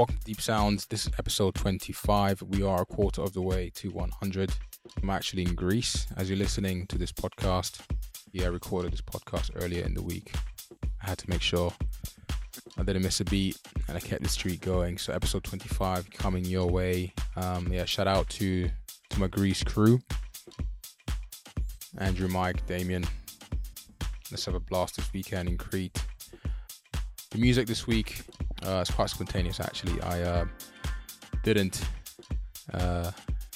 Welcome to Deep Sounds. This is episode 25. We are a quarter of the way to 100. I'm actually in Greece as you're listening to this podcast. Yeah, I recorded this podcast earlier in the week. I had to make sure I didn't miss a beat and I kept the streak going. So, episode 25 coming your way. Um, yeah, shout out to, to my Greece crew Andrew, Mike, Damien. Let's have a blast this weekend in Crete. The music this week uh, it's quite spontaneous actually. I uh, didn't uh,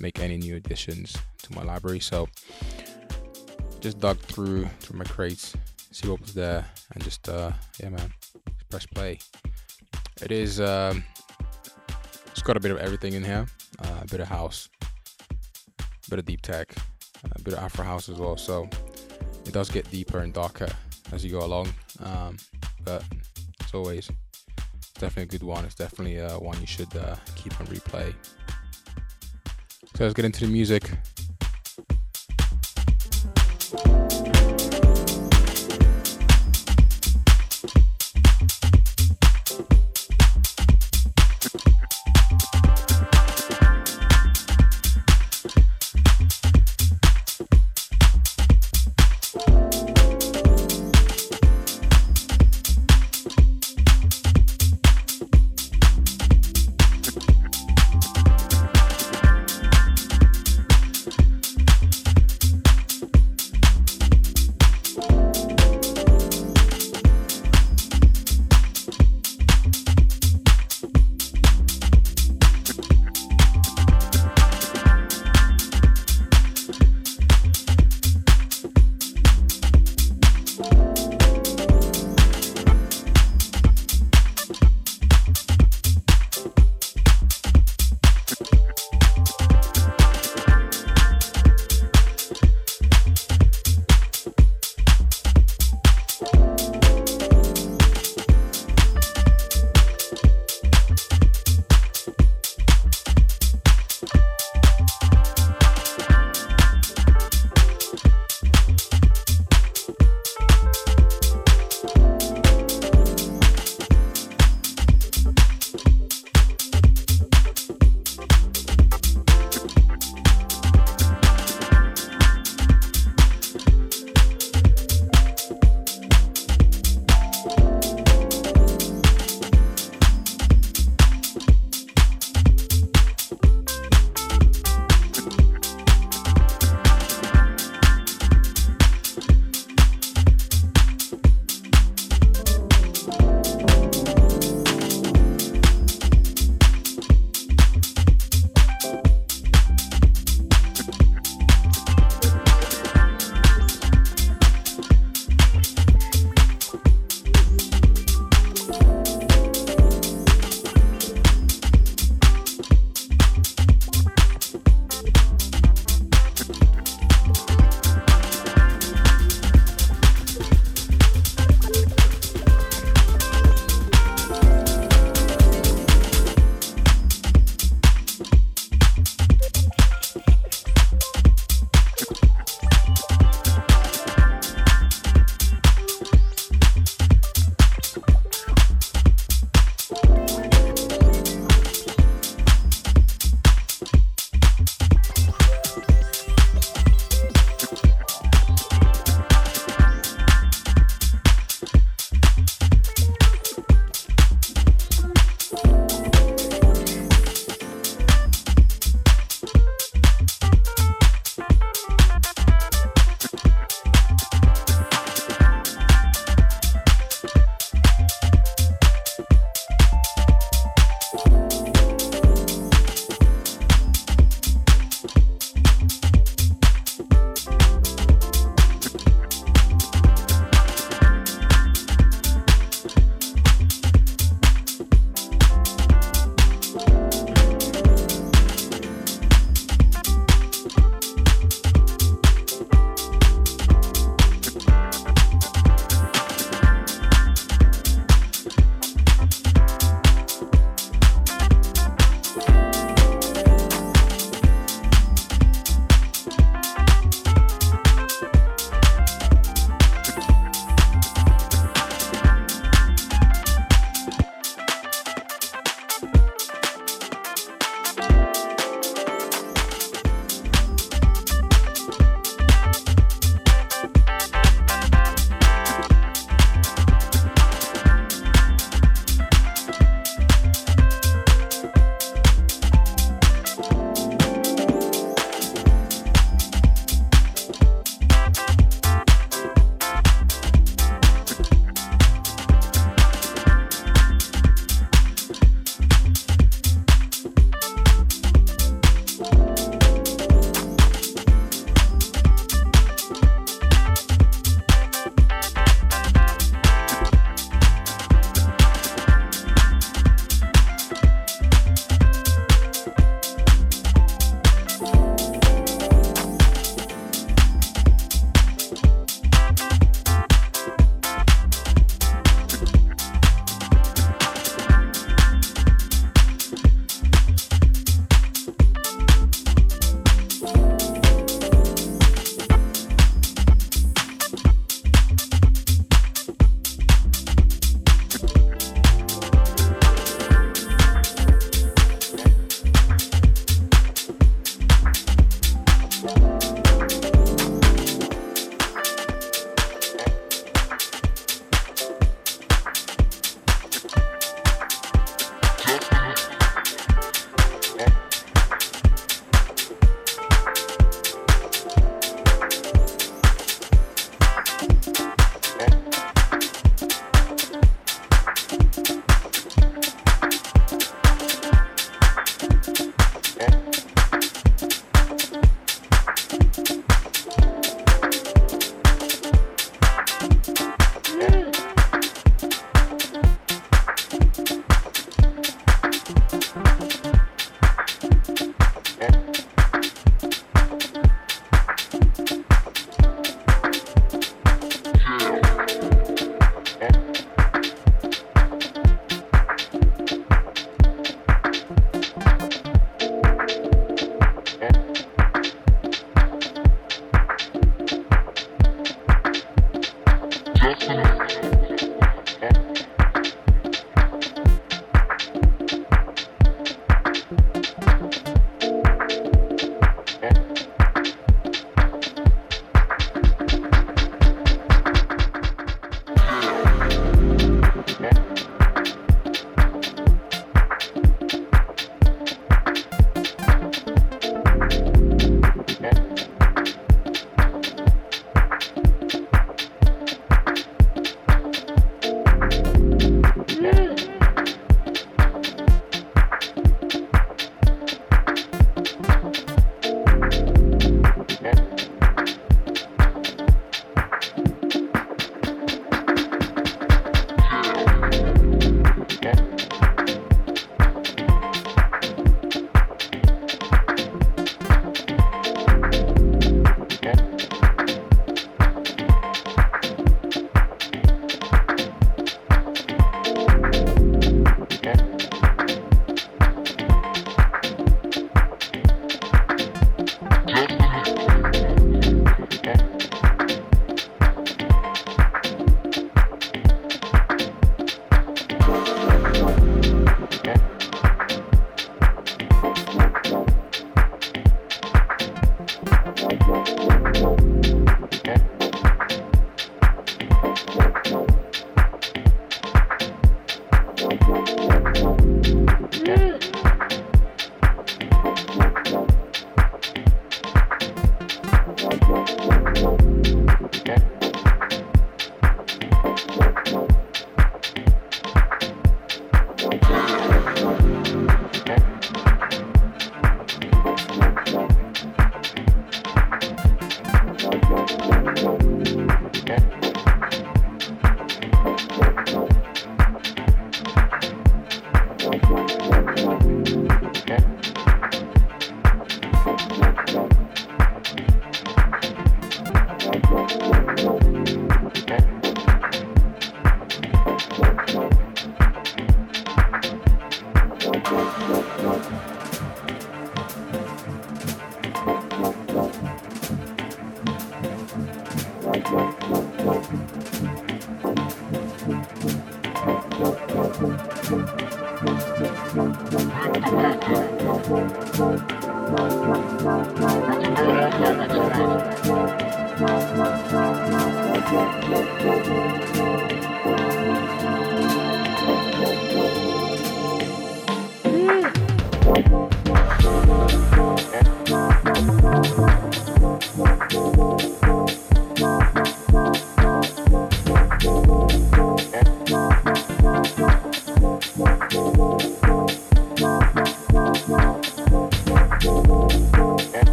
make any new additions to my library, so just dug through through my crates, see what was there, and just uh, yeah, man, press play. It is um, it's got a bit of everything in here, uh, a bit of house, a bit of deep tech, a bit of Afro house as well. So it does get deeper and darker as you go along, um, but as always definitely a good one. It's definitely uh, one you should uh, keep on replay. So let's get into the music.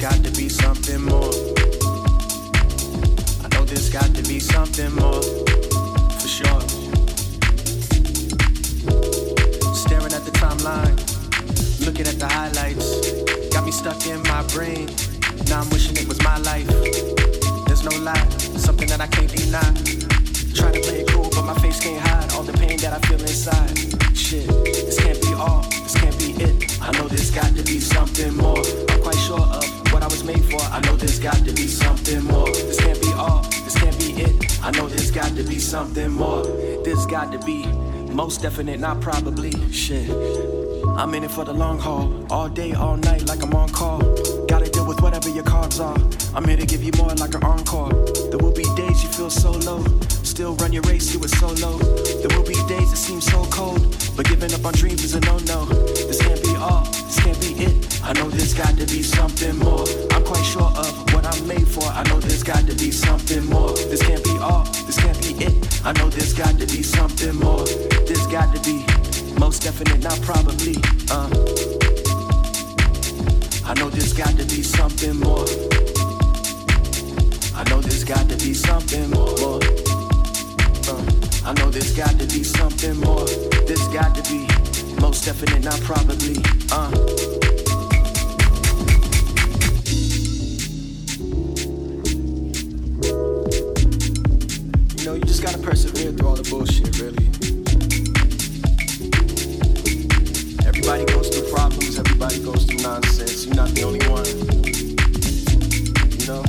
Got to be something more. I know there's got to be something more. For sure. Staring at the timeline, looking at the highlights. Got me stuck in my brain. Now I'm wishing it was my life. There's no lie, something that I can't deny. Trying to play it cool, but my face can't hide all the pain that I feel inside. Shit, this can't be all, this can't be it. I know there's got to be something more. I'm quite sure of what I was made for. I know there's got to be something more. This can't be all, this can't be it. I know there's got to be something more. There's got to be most definite, not probably. Shit. I'm in it for the long haul, all day, all night, like I'm on call. Gotta deal with whatever your cards are. I'm here to give you more like an encore. There will be days you feel so low, still run your race, you were so low. There will be days that seem so cold, but giving up on dreams is a no-no. This can't be all, this can't be it. I know there's got to be something more. I'm quite sure of what I'm made for. I know there's got to be something more. This can't be all, this can't be it. I know there's got to be something more. There's got to be. Most definite, not probably. Uh. I know there's got to be something more. I know there's got to be something more. Uh. I know there's got to be something more. There's got to be. Most definite, not probably. Uh. You know, you just gotta persevere through all the bullshit, really. Everybody goes through problems, everybody goes through nonsense. You're not the only one. You know?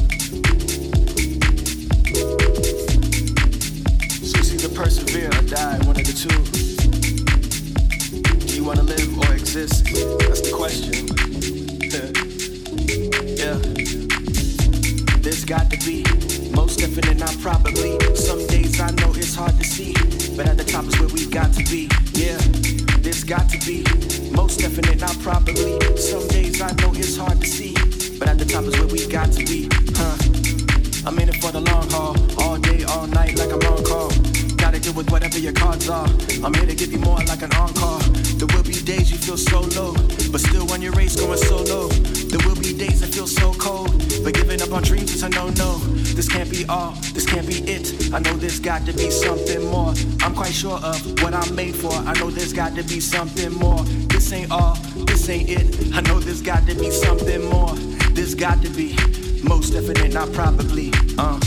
So it's either persevere or die, one of the two. Do you want to live or exist? That's the question. yeah. There's got to be, most definite, not probably. Some days I know it's hard to see, but at the top is where we got to be. Yeah, there's got to be most definite, not probably. Some days I know it's hard to see, but at the top is where we got to be, huh? I'm in it for the long haul, all day, all night, like I'm on call. Gotta deal with whatever your cards are. I'm here to give you more like an encore. There will be days you feel so low, but still when your race going so low. There will be days that feel so cold, but giving up on dreams is a no-no. This can't be all, this can't be it. I know there's got to be something more. I'm quite sure of what I'm made for. I know there's got to be something more. This ain't all, this ain't it. I know there's got to be something more. There's got to be, most definite, not probably. Uh.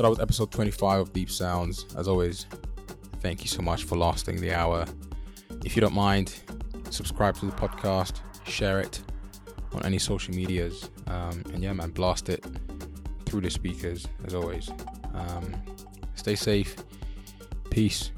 So that was episode 25 of Deep Sounds. As always, thank you so much for lasting the hour. If you don't mind, subscribe to the podcast, share it on any social medias, um, and yeah, man, blast it through the speakers as always. Um, stay safe. Peace.